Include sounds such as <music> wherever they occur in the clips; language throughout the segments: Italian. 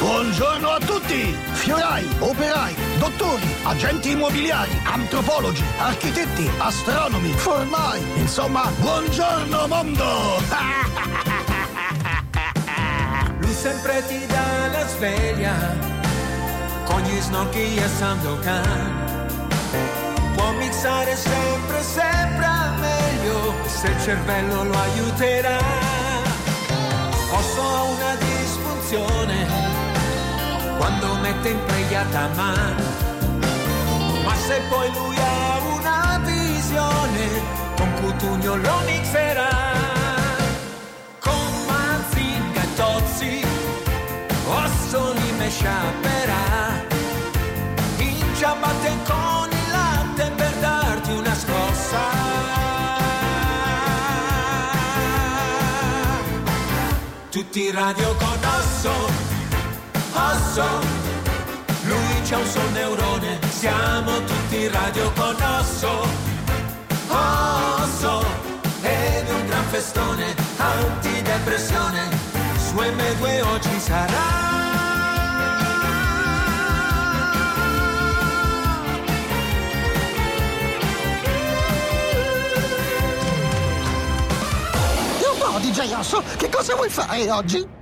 Buongiorno a tutti! Fiorai, operai, dottori, agenti immobiliari, antropologi, architetti, astronomi, formai, insomma, buongiorno mondo! <laughs> Lui sempre ti dà la sveglia con gli snocchi e Sandokan. Può mixare sempre, sempre meglio se il cervello lo aiuterà. Posso una disfunzione quando mette in preghiata mano. Ma se poi lui ha una visione, con Cutugno lo mixerà. Con Mazinga e Tozzi, Ossoli me sciaperà. In ciabatte con il latte per darti una scossa. Tutti radio con Osso. Lui c'ha un sol neurone, siamo tutti radio con Osso, Osso. Ed è un gran festone, antidepressione, su M2 oggi sarà. E un po' DJ Osso, che cosa vuoi fare oggi?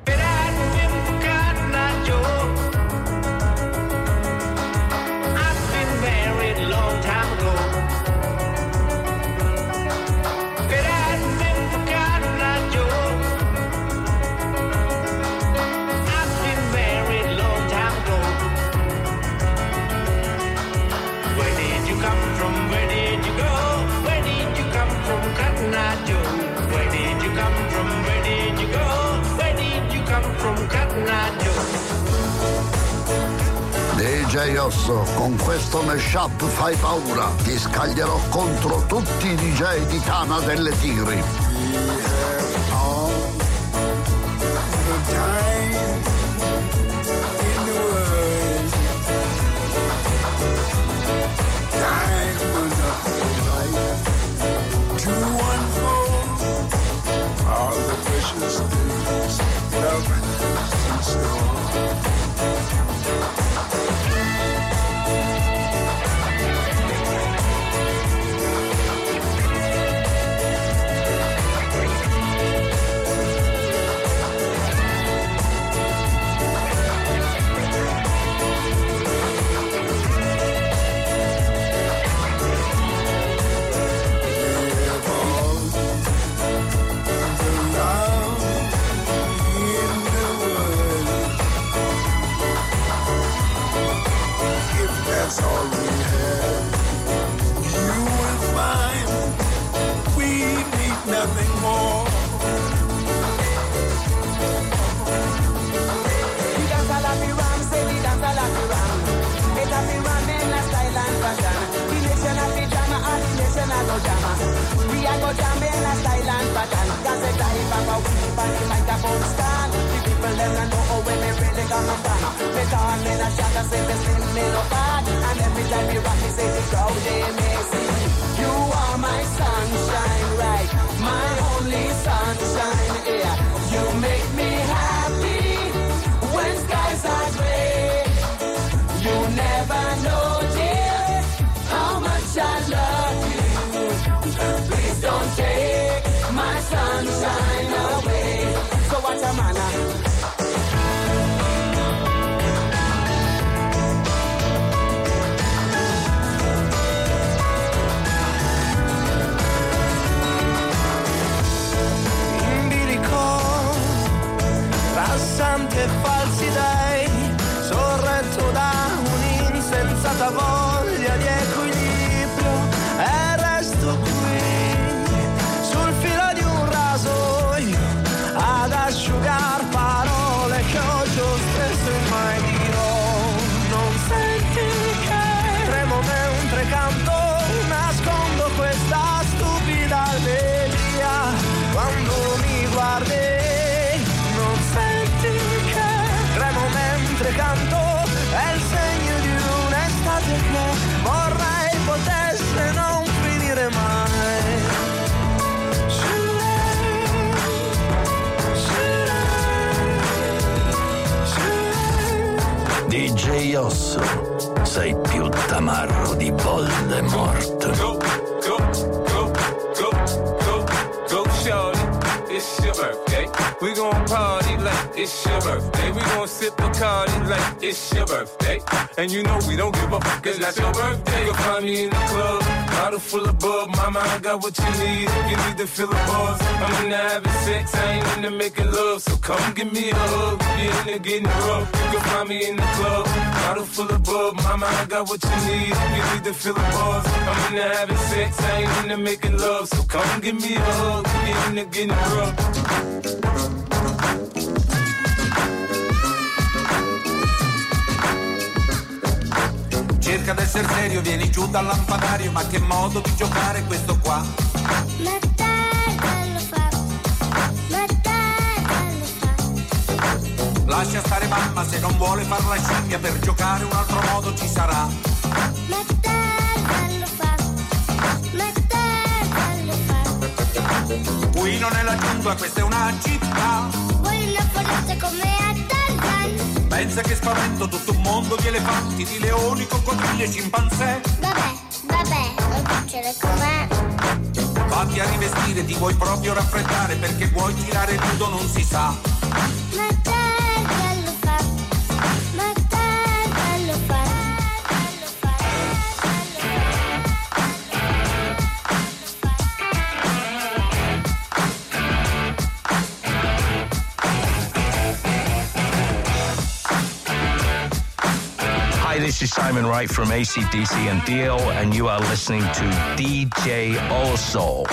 time DJ Osso, con questo mashup fai paura. Ti scaglierò contro tutti i DJ di Cana delle Tigri. Precious things, style and fashion. The nation of the drama and the nation of the drama. We a go jam in a style and pattern. Cause the time of a weep and the microphone stand. The people them not know how me really come from. Me talk in a shot and say me slim, me no fat. And every time we rock, me say the crowd they see. You are my sunshine, right? My only sunshine, yeah. You make me happy when skies are gray. You never know, I love you. Please don't take my sunshine away. So what's a manner? in bilico rassante falsi dei sorretto da un'insensata voglia DJ Osso, sei più tamarro di Voldemort. Go, go, go, go, go, go, shorty. It's your birthday. We gon' party like it's your birthday. We gon' sip Bacardi like it's your birthday. And you know we don't give a fuck, cause that's your birthday. You'll find me in the club, bottle full of bub. Mama, I got what you need. You need to fill the buzz. I'm into having sex, I ain't into making love. So come give me a hug. Get into getting rough. You can find me in the club, bottle full of bub. Mama, I got what you need. You need to fill the buzz. I'm into having sex, I ain't into making love. So come give me a hug. Get into getting rough. Cerca d'essere serio, vieni giù dal lampadario, ma che modo di giocare questo qua? Ma dai, bello fa. Ma dai, bello fa. Lascia stare mamma se non vuole far la scimmia, per giocare un altro modo ci sarà. Ma dai, bello fa. Ma dai, bello fa. Qui non è la giungla, questa è una città. Vuoi una foresta come a? Pensa che spavento tutto un mondo di elefanti, di leoni, coccodrilli e scimpanzé. Vabbè, vabbè, non succede com'è. Vatti a rivestire, ti vuoi proprio raffreddare, perché vuoi tirare nudo non si sa. Ma dai, Hi, this is Simon Wright from ACDC and Dio, and you are listening to DJ Oso.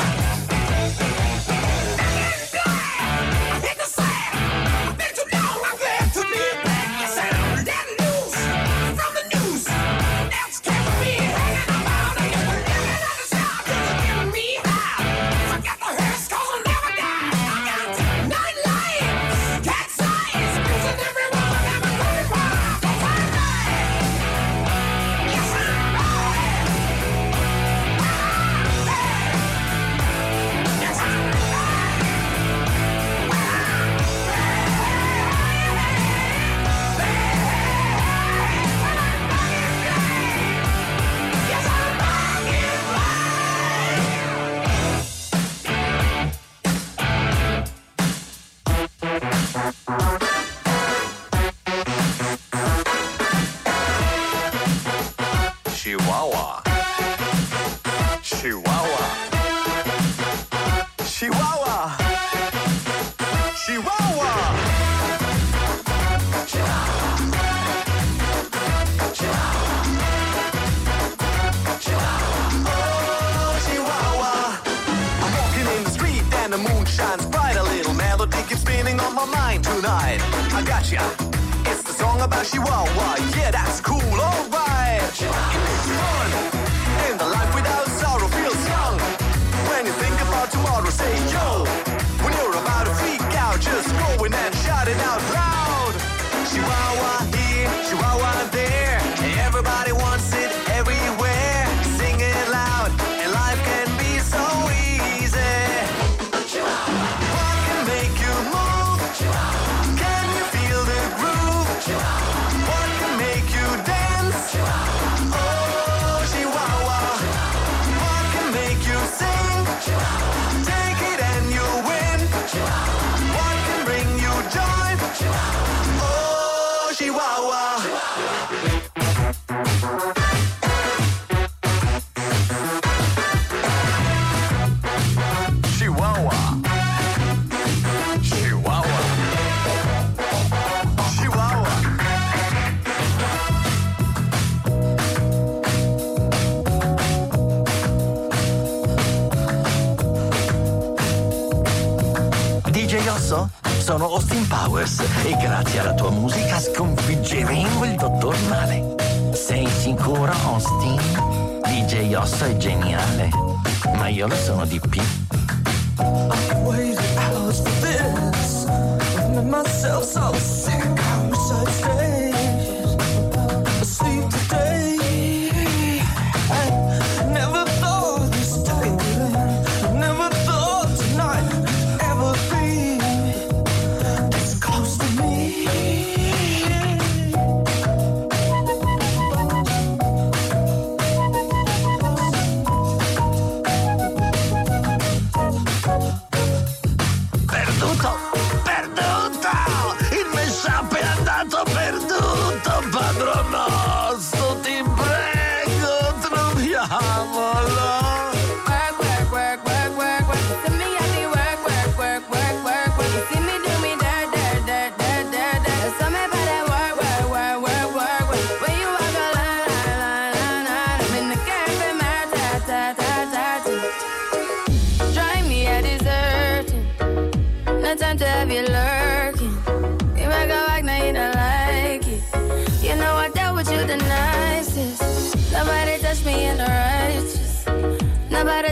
And shout it shouting out loud. Sono Austin Powers e grazie alla tua musica sconfiggeremo il dottor Male. Sei sicuro, Austin? DJ Osso è geniale, ma io lo sono di più. waited hours for this. I made myself so sick. I wish I'd stayed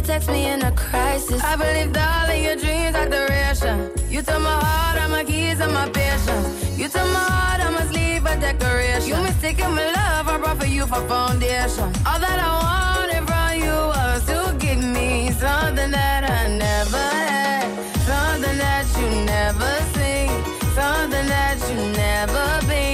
text me in a crisis. I believed all of your dreams are duration. You took my heart, all my keys, and my patience. You took my heart, I must leave a decoration. You mistaken my love, I brought for you for foundation. All that I wanted from you was to give me something that I never had, something that you never seen, something that you never been.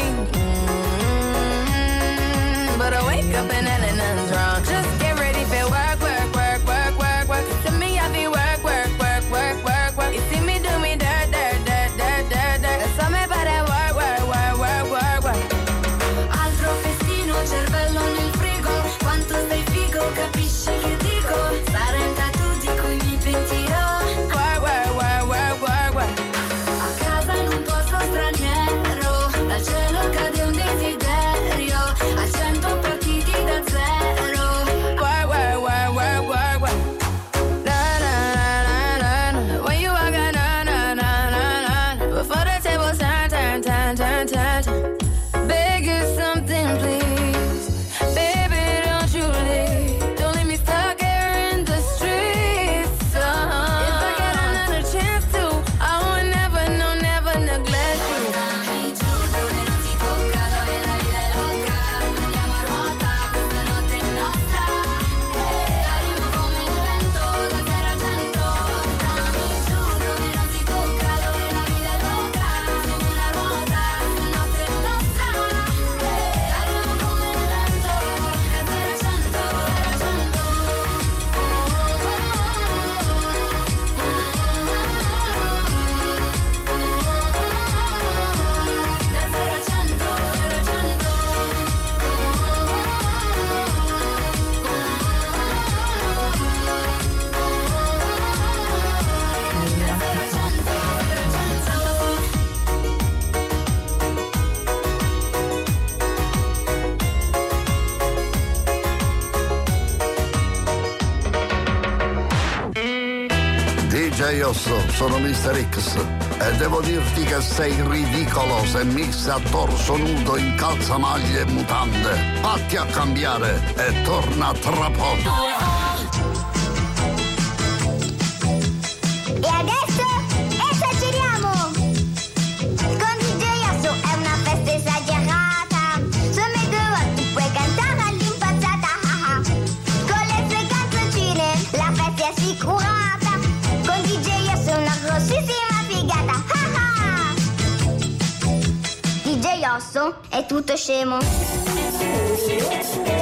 Sei ridicolo se missa a torso nudo in calzamaglie e mutande. Fatti a cambiare e torna tra poco. Osso è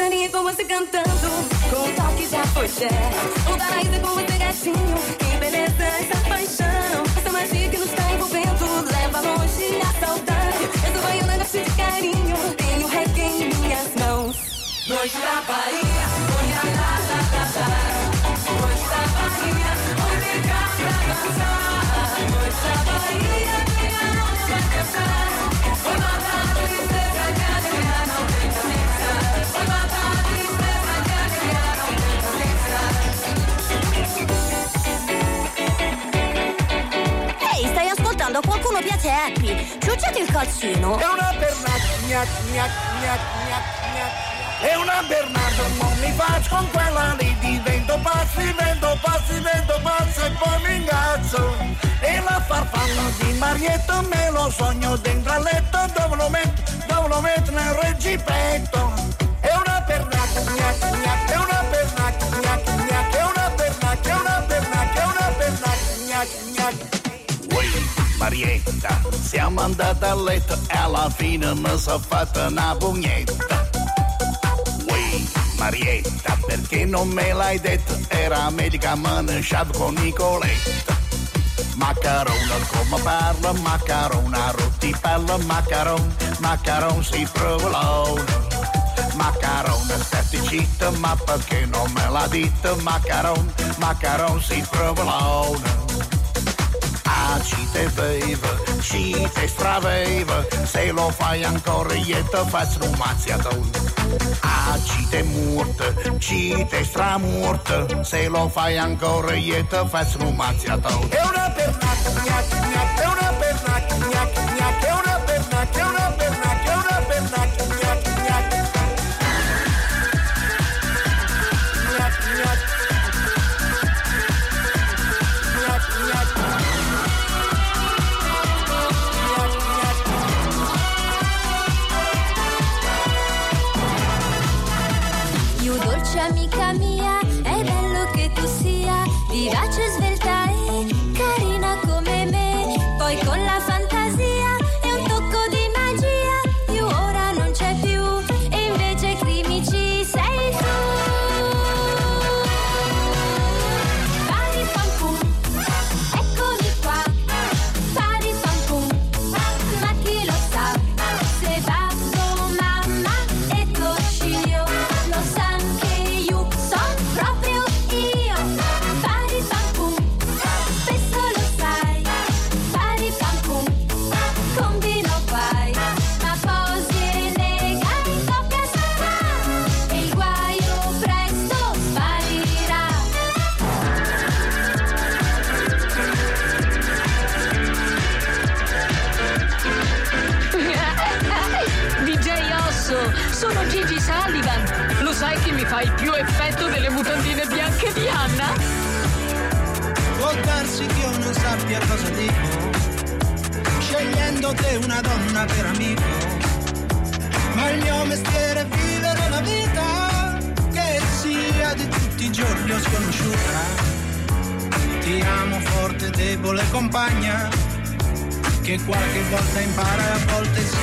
Gostaria com você cantando. Com um toque de afoxé O paraíso é com você gatinho. Que beleza essa paixão. Essa magia que nos tá envolvendo Leva longe a saudade. Eu banho na noite de carinho. Tenho reggae em minhas mãos. Noite da Bahia, ai, lá, lá, lá, da Bahia, vem cá pra. Noite da Bahia, noite quer dançar. A a gnocchi, ciucciati il calzino. È una bernaccia, gnac, gnac, gnac, gnac, gnac. È una bernaccia, non mi faccio con quella lì, divento pazzo, divento pazzo, divento pazzo e poi mi ingazzo. E la farfalla di Marietta me lo sogno dentro al letto, dove lo metto, dove lo metto nel reggipetto. È una bernaccia, gnac, gnac, è una bernaccia, gnac, gnac, è una bernaccia, è una bernaccia, è una bernaccia, gnac, gnac. Marietta. Siamo andati a letto e alla fine mi sono fatta una pugnetta. Ui, Marietta, perché non me l'hai detto? Era medica mangiato con Nicoletta. Macarona come parla, macarona rotti palla, macaron, macaron si provolone. Macaron, stai citta, ma perché non me l'ha detto? Macaron, macaron si provolone. și te beivă Și te straveivă Se lo fai ancora e te rumația tău A, ci te murtă, ci te stramurtă Se lo fai ancora e te rumația tău E una pernat, e una sconosciuta. Ti amo forte, debole compagna, che qualche volta impara e a volte si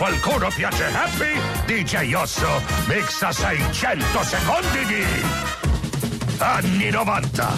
qualcuno piace happy, DJ Osso mixa 600 secondi di anni 90.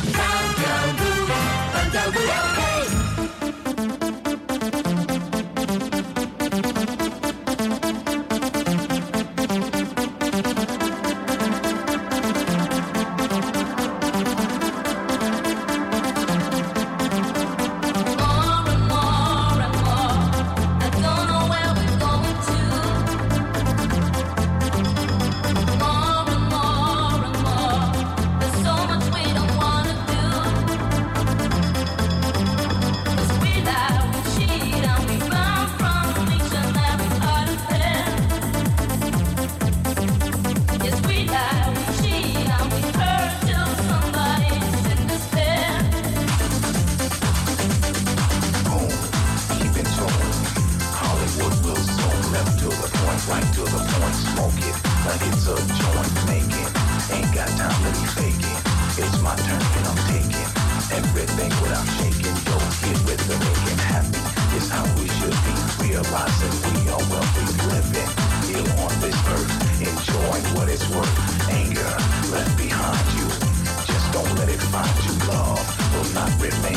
you love will not remain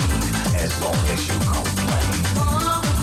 as long as you complain.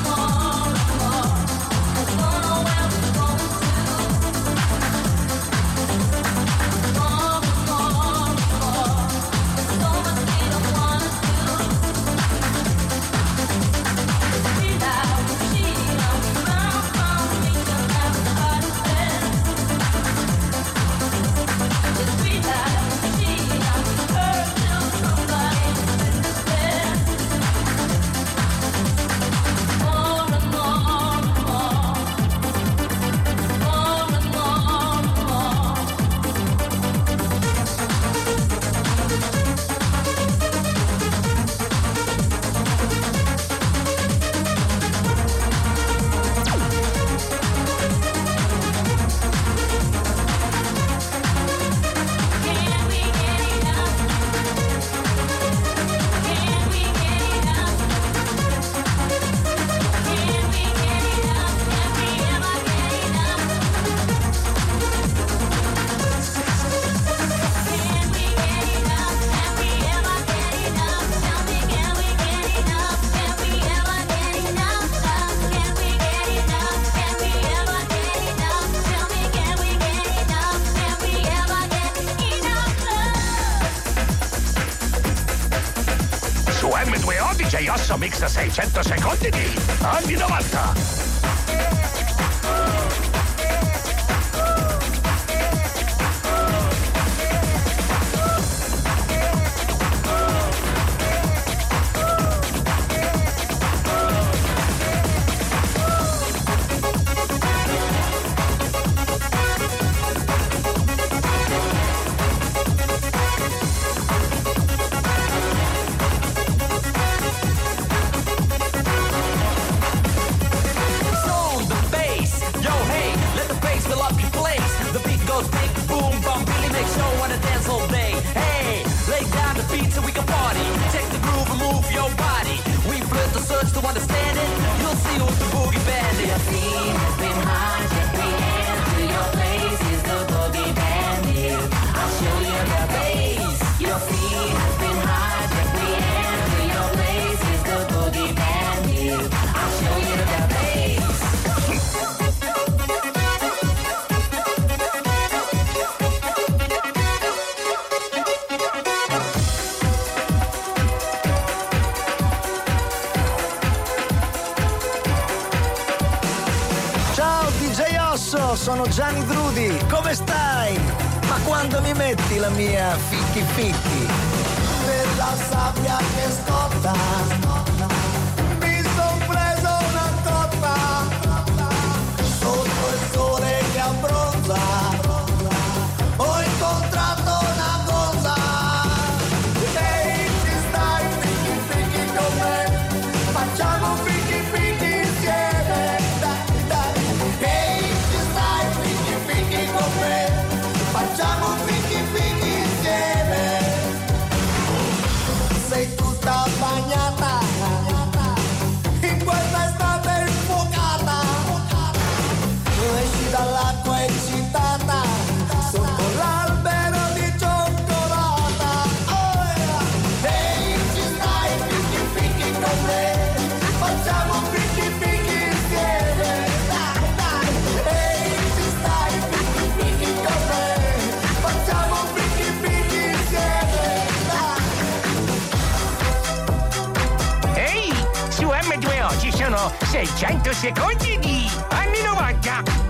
600 secondi di anni 90.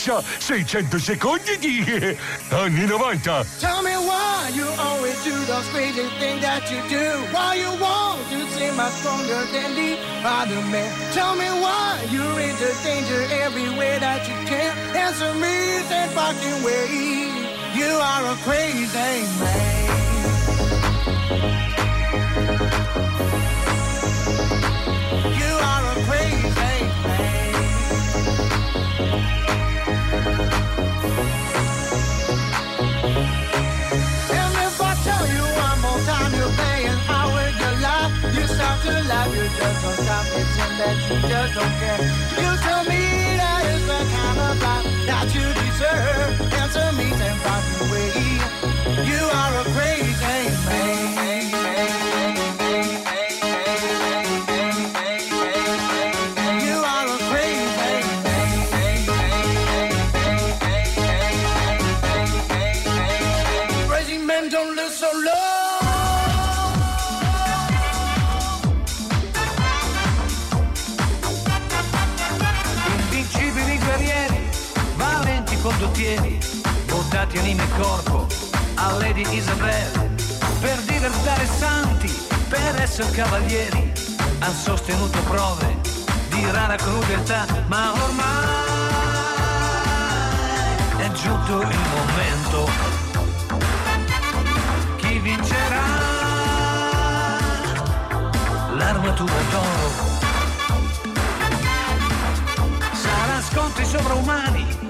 8 600 secondi di anni 90. Tell me why you always do those crazy things that you do. Why you want to seem much stronger than the other man. Tell me why you're into danger every way that you can. Answer me fucking way. You are a crazy man. Pretend that you just don't care. You tell me that is the kind of life that you deserve. Answer me in valenti condottieri, votati anime e corpo a Lady Isabel, per diventare santi, per essere cavalieri, han sostenuto prove di rara crudeltà, ma ormai è giunto il momento. Chi vincerà? L'armatura d'oro. Sarà scontri sovraumani,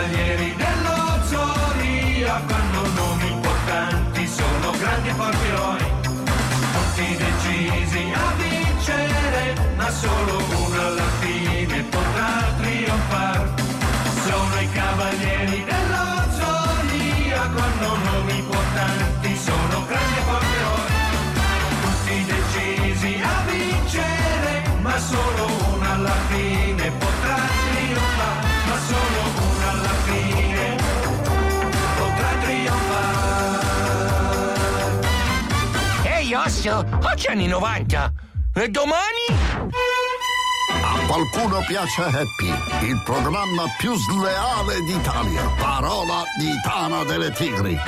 Cavalieri dello Zoria, fanno nomi importanti, sono grandi e forti eroi, tutti decisi a vincere, ma solo uno alla fine potrà trionfare. Sono i cavalieri dello Zoria, hanno nomi importanti, sono grandi e forti eroi, tutti decisi a vincere, ma solo uno alla fine Oggi è anni 90. E domani? A qualcuno piace Happy, il programma più sleale d'Italia. Parola di Tana delle Tigri.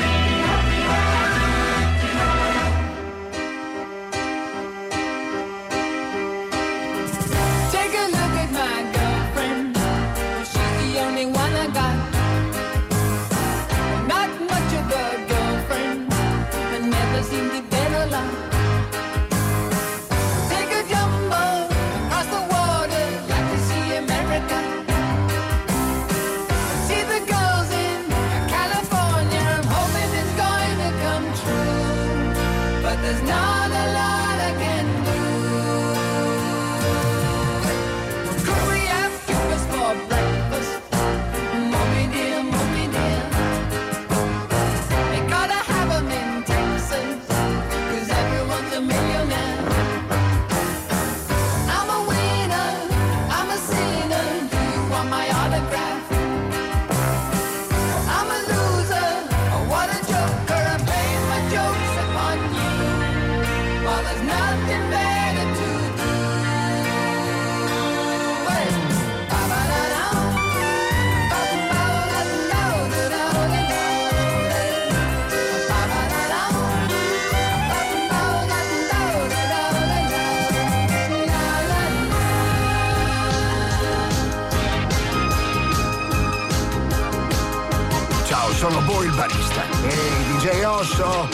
sono Bo il barista. Ehi, DJ Osso,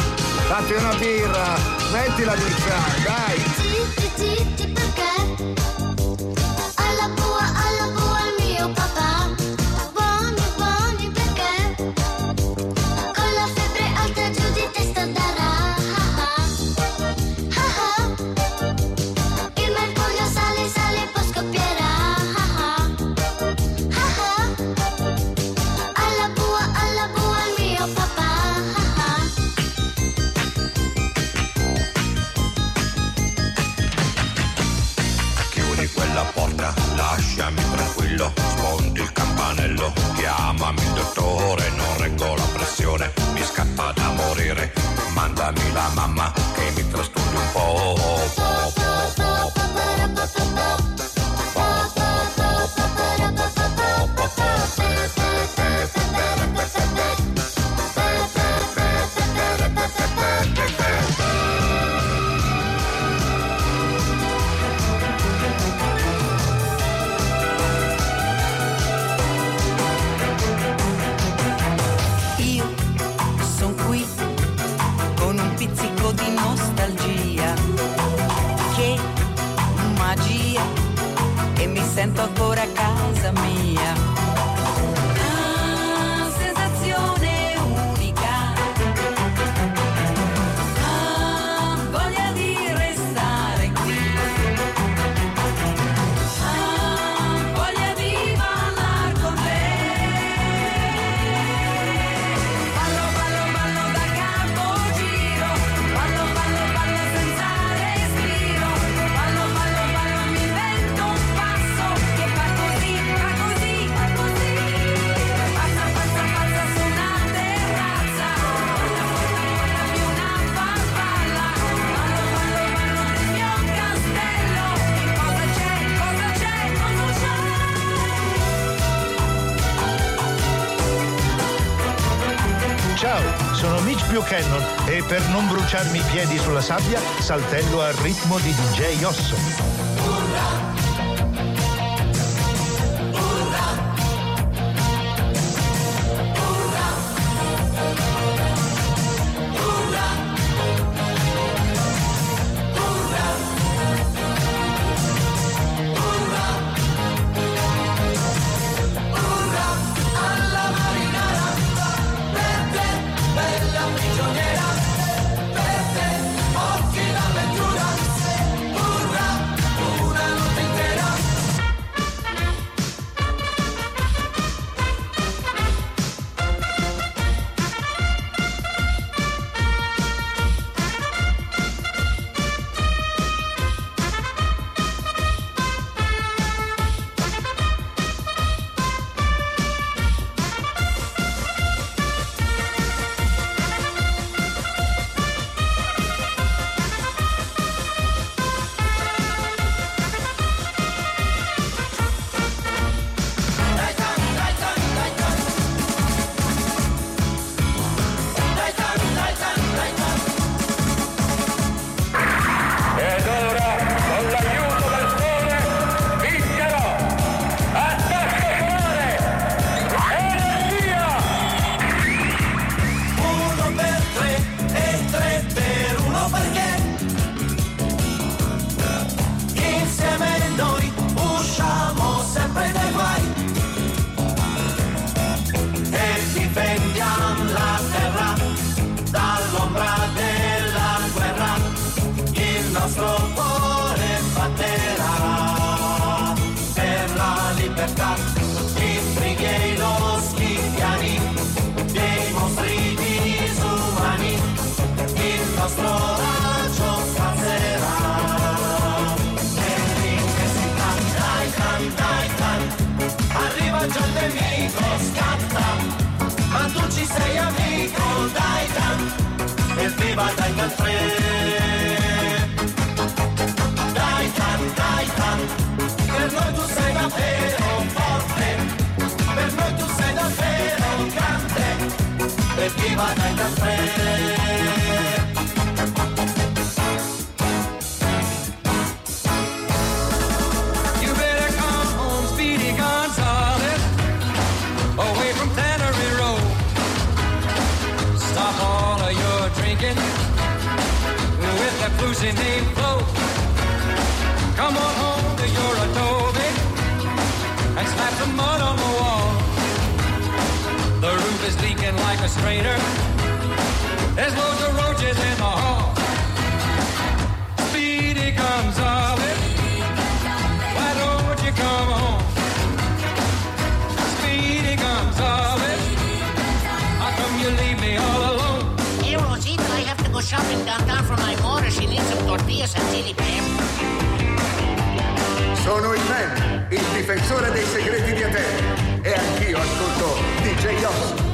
fatti una birra, mettila di qua, dai! Cannon e per non bruciarmi i piedi sulla sabbia saltello al ritmo di DJ Osso. rosy name float. Come on home to your adobe and slap the mud on the wall. The roof is leaking like a strainer. There's loads of roaches in the hall. Speedy Gonzales, why don't you come home? Speedy Gonzales, how come you leave me all alone? Hey, Rosie, I have to go shopping downtown? Scorpio Sassini Pem. Sono il Pem, il difensore dei segreti di Atene. E anch'io ascolto DJ Yoss.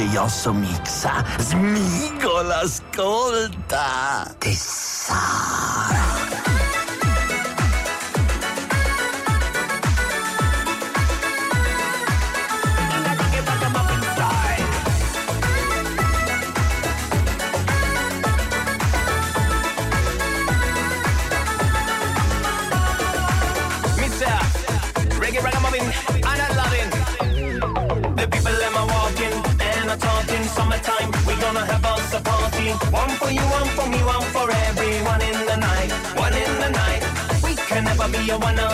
Gioioso Mixa. Smigo, ascolta! Tessi you wanna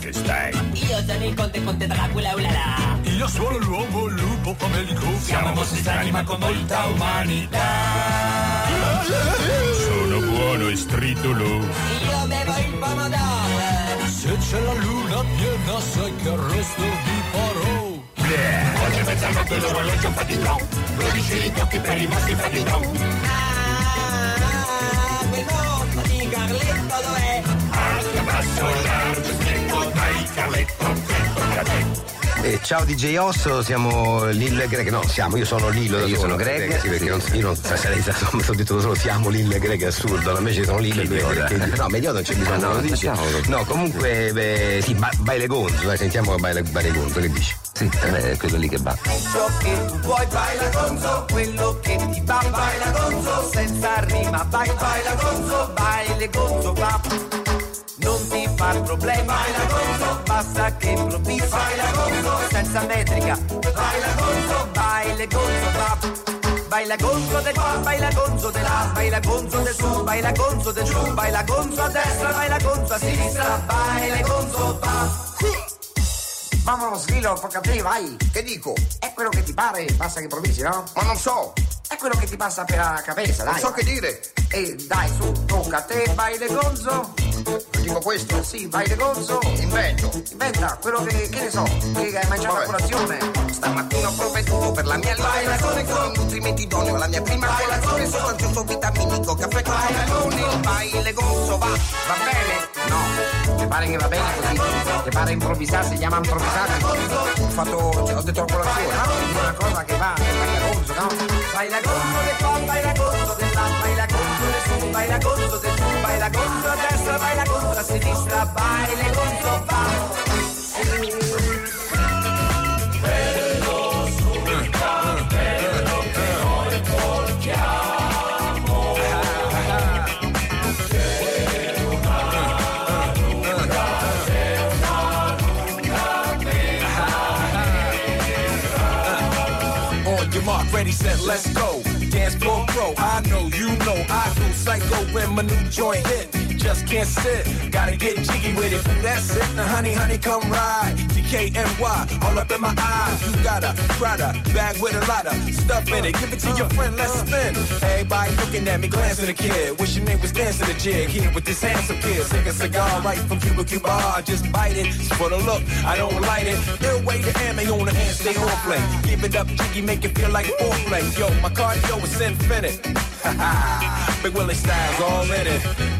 Frankenstein. Io sono il conte conte Dracula, ulala. Io sono l'uomo lupo famelico. Siamo mostri strani ma con molta umanità. Sono buono e stritolo. Io bevo il pomodoro. Se c'è la luna piena sai che arresto vi farò. Oggi pensavo che l'orologio fa di no. 12 ritocchi per i maschi fa di no. Ah, quel mondo di Carletto dov'è? Alto, basso, largo, stretto, Eh, ciao DJ Osso, siamo Lil e Greg. No, siamo, io sono Lilo. da Io sono Greg, Sì, perché non, io non sarei stato, <laughs> mi sono detto solo siamo Lil e Greg, è assurdo. Invece sono Lil e. Greg. No, Medioda non c'è bisogno. Ah, no, facciamolo. No, comunque, beh, sì, ba- Baile Gonzo, dai, sentiamo Baile, baile Gonzo, che dici? Sì, è quello lì che va. Ciò che tu vuoi, baila gonzo, quello che ti va, baila gonzo, senza rima, vai, baila gonzo, baile gonzo, va. Non ti far problemi, baila gonzo, basta che improvvisi, baila gonzo, senza metrica, baila gonzo, baile gonzo, va. Baila gonzo del qua, baila gonzo del là, baila gonzo del su, baila gonzo del giù, baila gonzo a destra, baila gonzo a sinistra, baila gonzo, va. Mamma Svilo, porca te, vai! Che dico? È quello che ti pare, basta che improvvisi, no? Ma non so! È quello che ti passa per la cabeza, dai! Non so che dire! E dai, su, tocca a te, vai le gonzo! Dico questo? Sì, vai le gonzo! Invento! Inventa, quello che, che ne so, che hai mangiato a Vabbè. colazione! Stamattina ho provveduto per la mia alimentazione con un nutrimento idoneo alla mia prima colazione sostanzioso vitaminico caffè con con il baile gonzo va Va bene? No, ti pare che va bene così? Ti pare improvvisare, si chiama improvvisare? Ho fatto, cioè, ho detto la colazione, una cosa che va, che vai la? Vai la gonzo del qua, vai la gonzo del là, vai la gonzo del su, vai la gonzo del giù, vai la gonzo a destra, vai la gonzo a sinistra, vai le gonzo, va! On your mark, ready, set, let's go. Go pro, I know, you know, I go psycho when my new joint hit. Just can't sit, gotta get jiggy with it. That's it, now honey, honey, come ride. DKNY, all up in my eyes. You got a Prada bag with a lot of stuff in it. Give it to your friend, let's spin. Everybody looking at me, glancing at the kid. Wishing they was dancing the jig here with this handsome kid. Take a cigar right from Cuba Cuba, just bite it. It's for the look, I don't light it. They'll wait the ammo on the hand, stay on play. Give it up, jiggy, make it feel like foreplay. Yo, my cardio is infinite. <laughs> Big Willie styles all in it.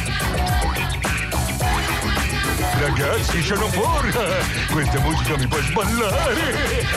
Ragazzi, sono forza! Questa musica mi fa sballare!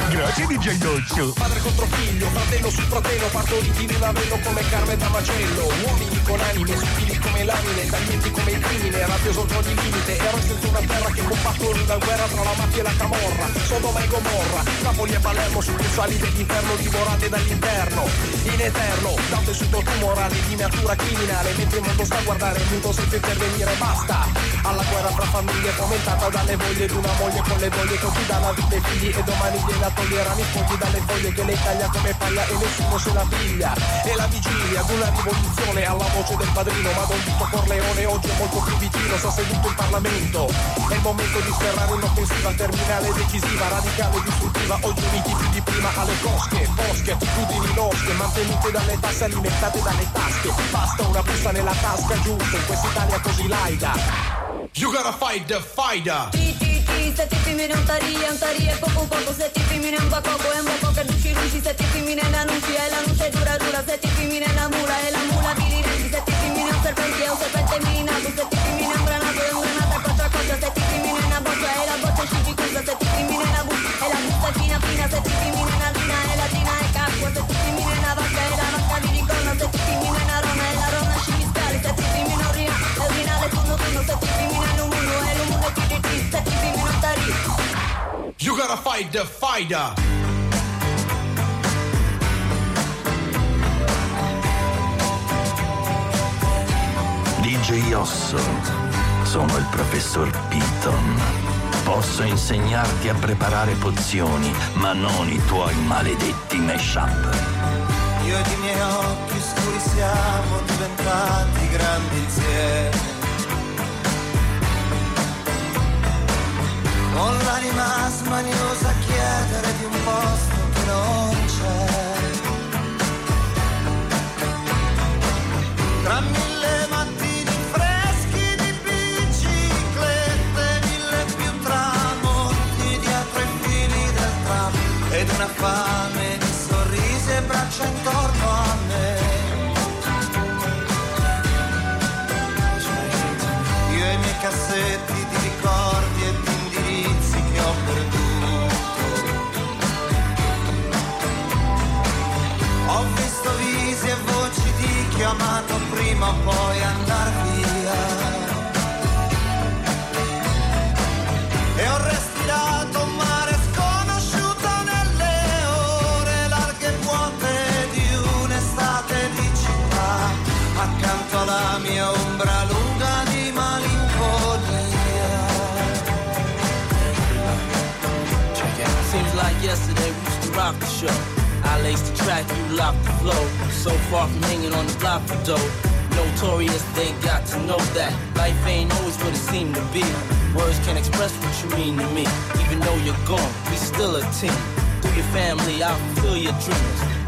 Grazie DJ Dozzo! Padre contro figlio, fratello su fratello, partoriti di lavello come carne da macello. Uomini con anime, sottili come lamine, taglienti come il crimine, rabbioso ogni limite. Ero senza una terra che combatto la guerra tra la mafia e la camorra. Sodoma e Gomorra, Napoli e Palermo, succursali dell'inferno divorate dall'interno. In eterno, da un tessuto tumorale di natura criminale, mentre il mondo sta a guardare il muto senza intervenire, basta. Alla guerra fra famiglie fomentata dalle voglie di una moglie con le voglie che dà la vita ai figli e domani viene a togliere a nipoti dalle foglie che lei taglia come paglia e nessuno se la piglia. E la vigilia ad una rivoluzione alla voce del padrino, ma Don Vito Corleone oggi è molto più vicino, sta seduto in Parlamento. È il momento di sferrare un'offensiva terminale, decisiva, radicale, distruttiva, oggi uniti più di prima alle cosche, bosche, attitudini losche, mantenute dalle tasse, alimentate dalle tasche. Basta una busta nella tasca giusta, in quest'Italia così laica. You gotta fight the fighter. Ti ti ti, se ti femmine un taria, un taria, poco poco, se ti femmine un bacoco, è un bacoco che luci luci, se ti femmine la nuci, e la nuce dura dura, se ti femmine la mula, e la mula di rirenti, se ti femmine un serpente, è un serpente minato, se ti femmine un granato, è un granato a coccia a coccia, se ti femmine una boccia, e la boccia scivicuzza, se ti femmine la busta, e la busta è fina fina, se ti femmine una lina, e la tina è capua, se ti femmine una vacca, e la gotta fight the fighter. DJ Osso, sono il professor Piton. Posso insegnarti a preparare pozioni, ma non i tuoi maledetti mashup. Io ed i miei occhi scuri siamo diventati grandi insieme. Con l'anima smaniosa a chiedere di un posto che non c'è. Tra mille mattini freschi di biciclette, mille più tramonti dietro i fili del tram ed una fame di sorrisi e braccia intorno a me. Io e i miei cassetti di chi ho amato prima o poi andar via. I the track, you locked the flow. So far from hanging on the block for dough. Notorious, they got to know that life ain't always what it seemed to be. Words can't express what you mean to me. Even though you're gone, we still a team. Through your family, I'll fulfill your dreams.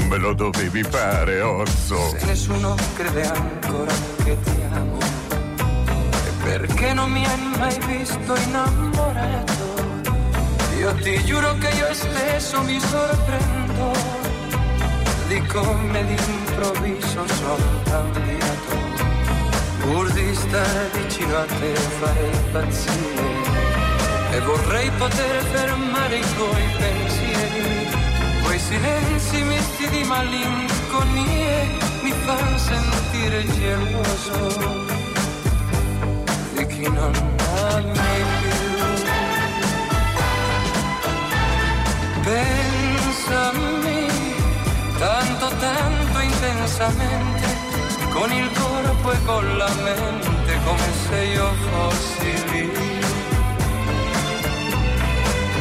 Non me lo dovevi fare, osso. Se nessuno crede ancora che ti amo E perché non mi hai mai visto innamorato. Io ti giuro che io stesso mi sorprendo Di come d'improvviso sono cambiato Pur di stare vicino a te farei impazzire E vorrei poter fermare i tuoi pensieri Quei silenzi misti di malinconie mi fanno sentire geloso di chi non ami più. Pensami tanto, tanto intensamente, con il corpo e con la mente, come se io fossi.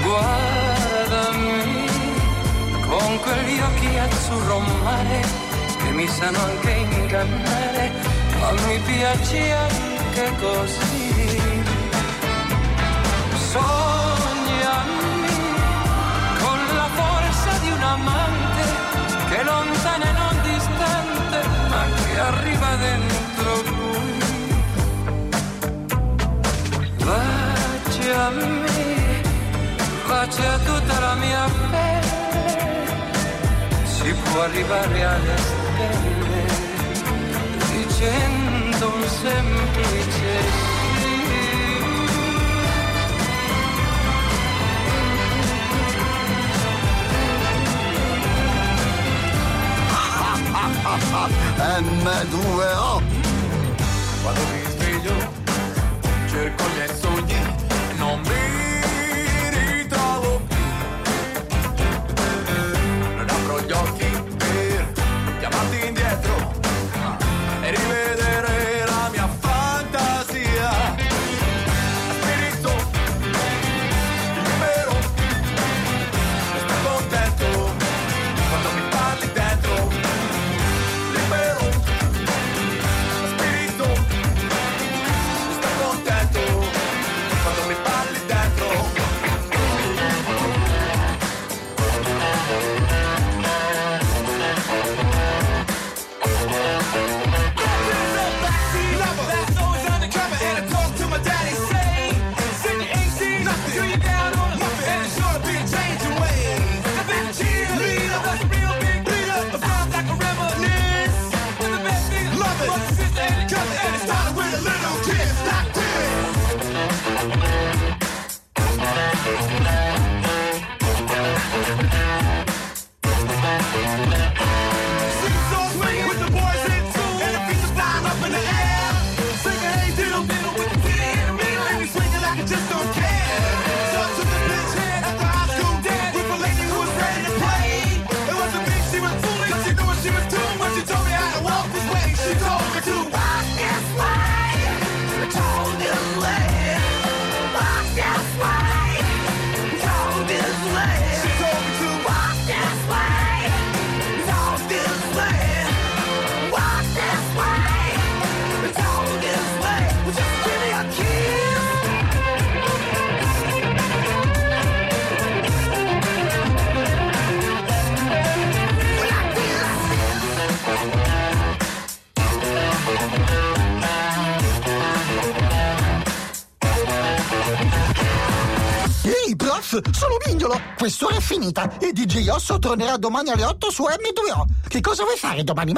Guardami con quegli occhi azzurro mare che mi sanno anche ingannare, ma mi piace anche così. Sognami con la forza di un amante che lontana e non distante, ma che arriva dentro lui. Baciami, bacia tutta la mia pelle può arrivare alle stelle dicendo un semplice sì. <laughs> M2O Quando mi sveglio cerco i miei sogni e finita e DJ Osso tornerà domani alle 8 su M2O. Che cosa vuoi fare domani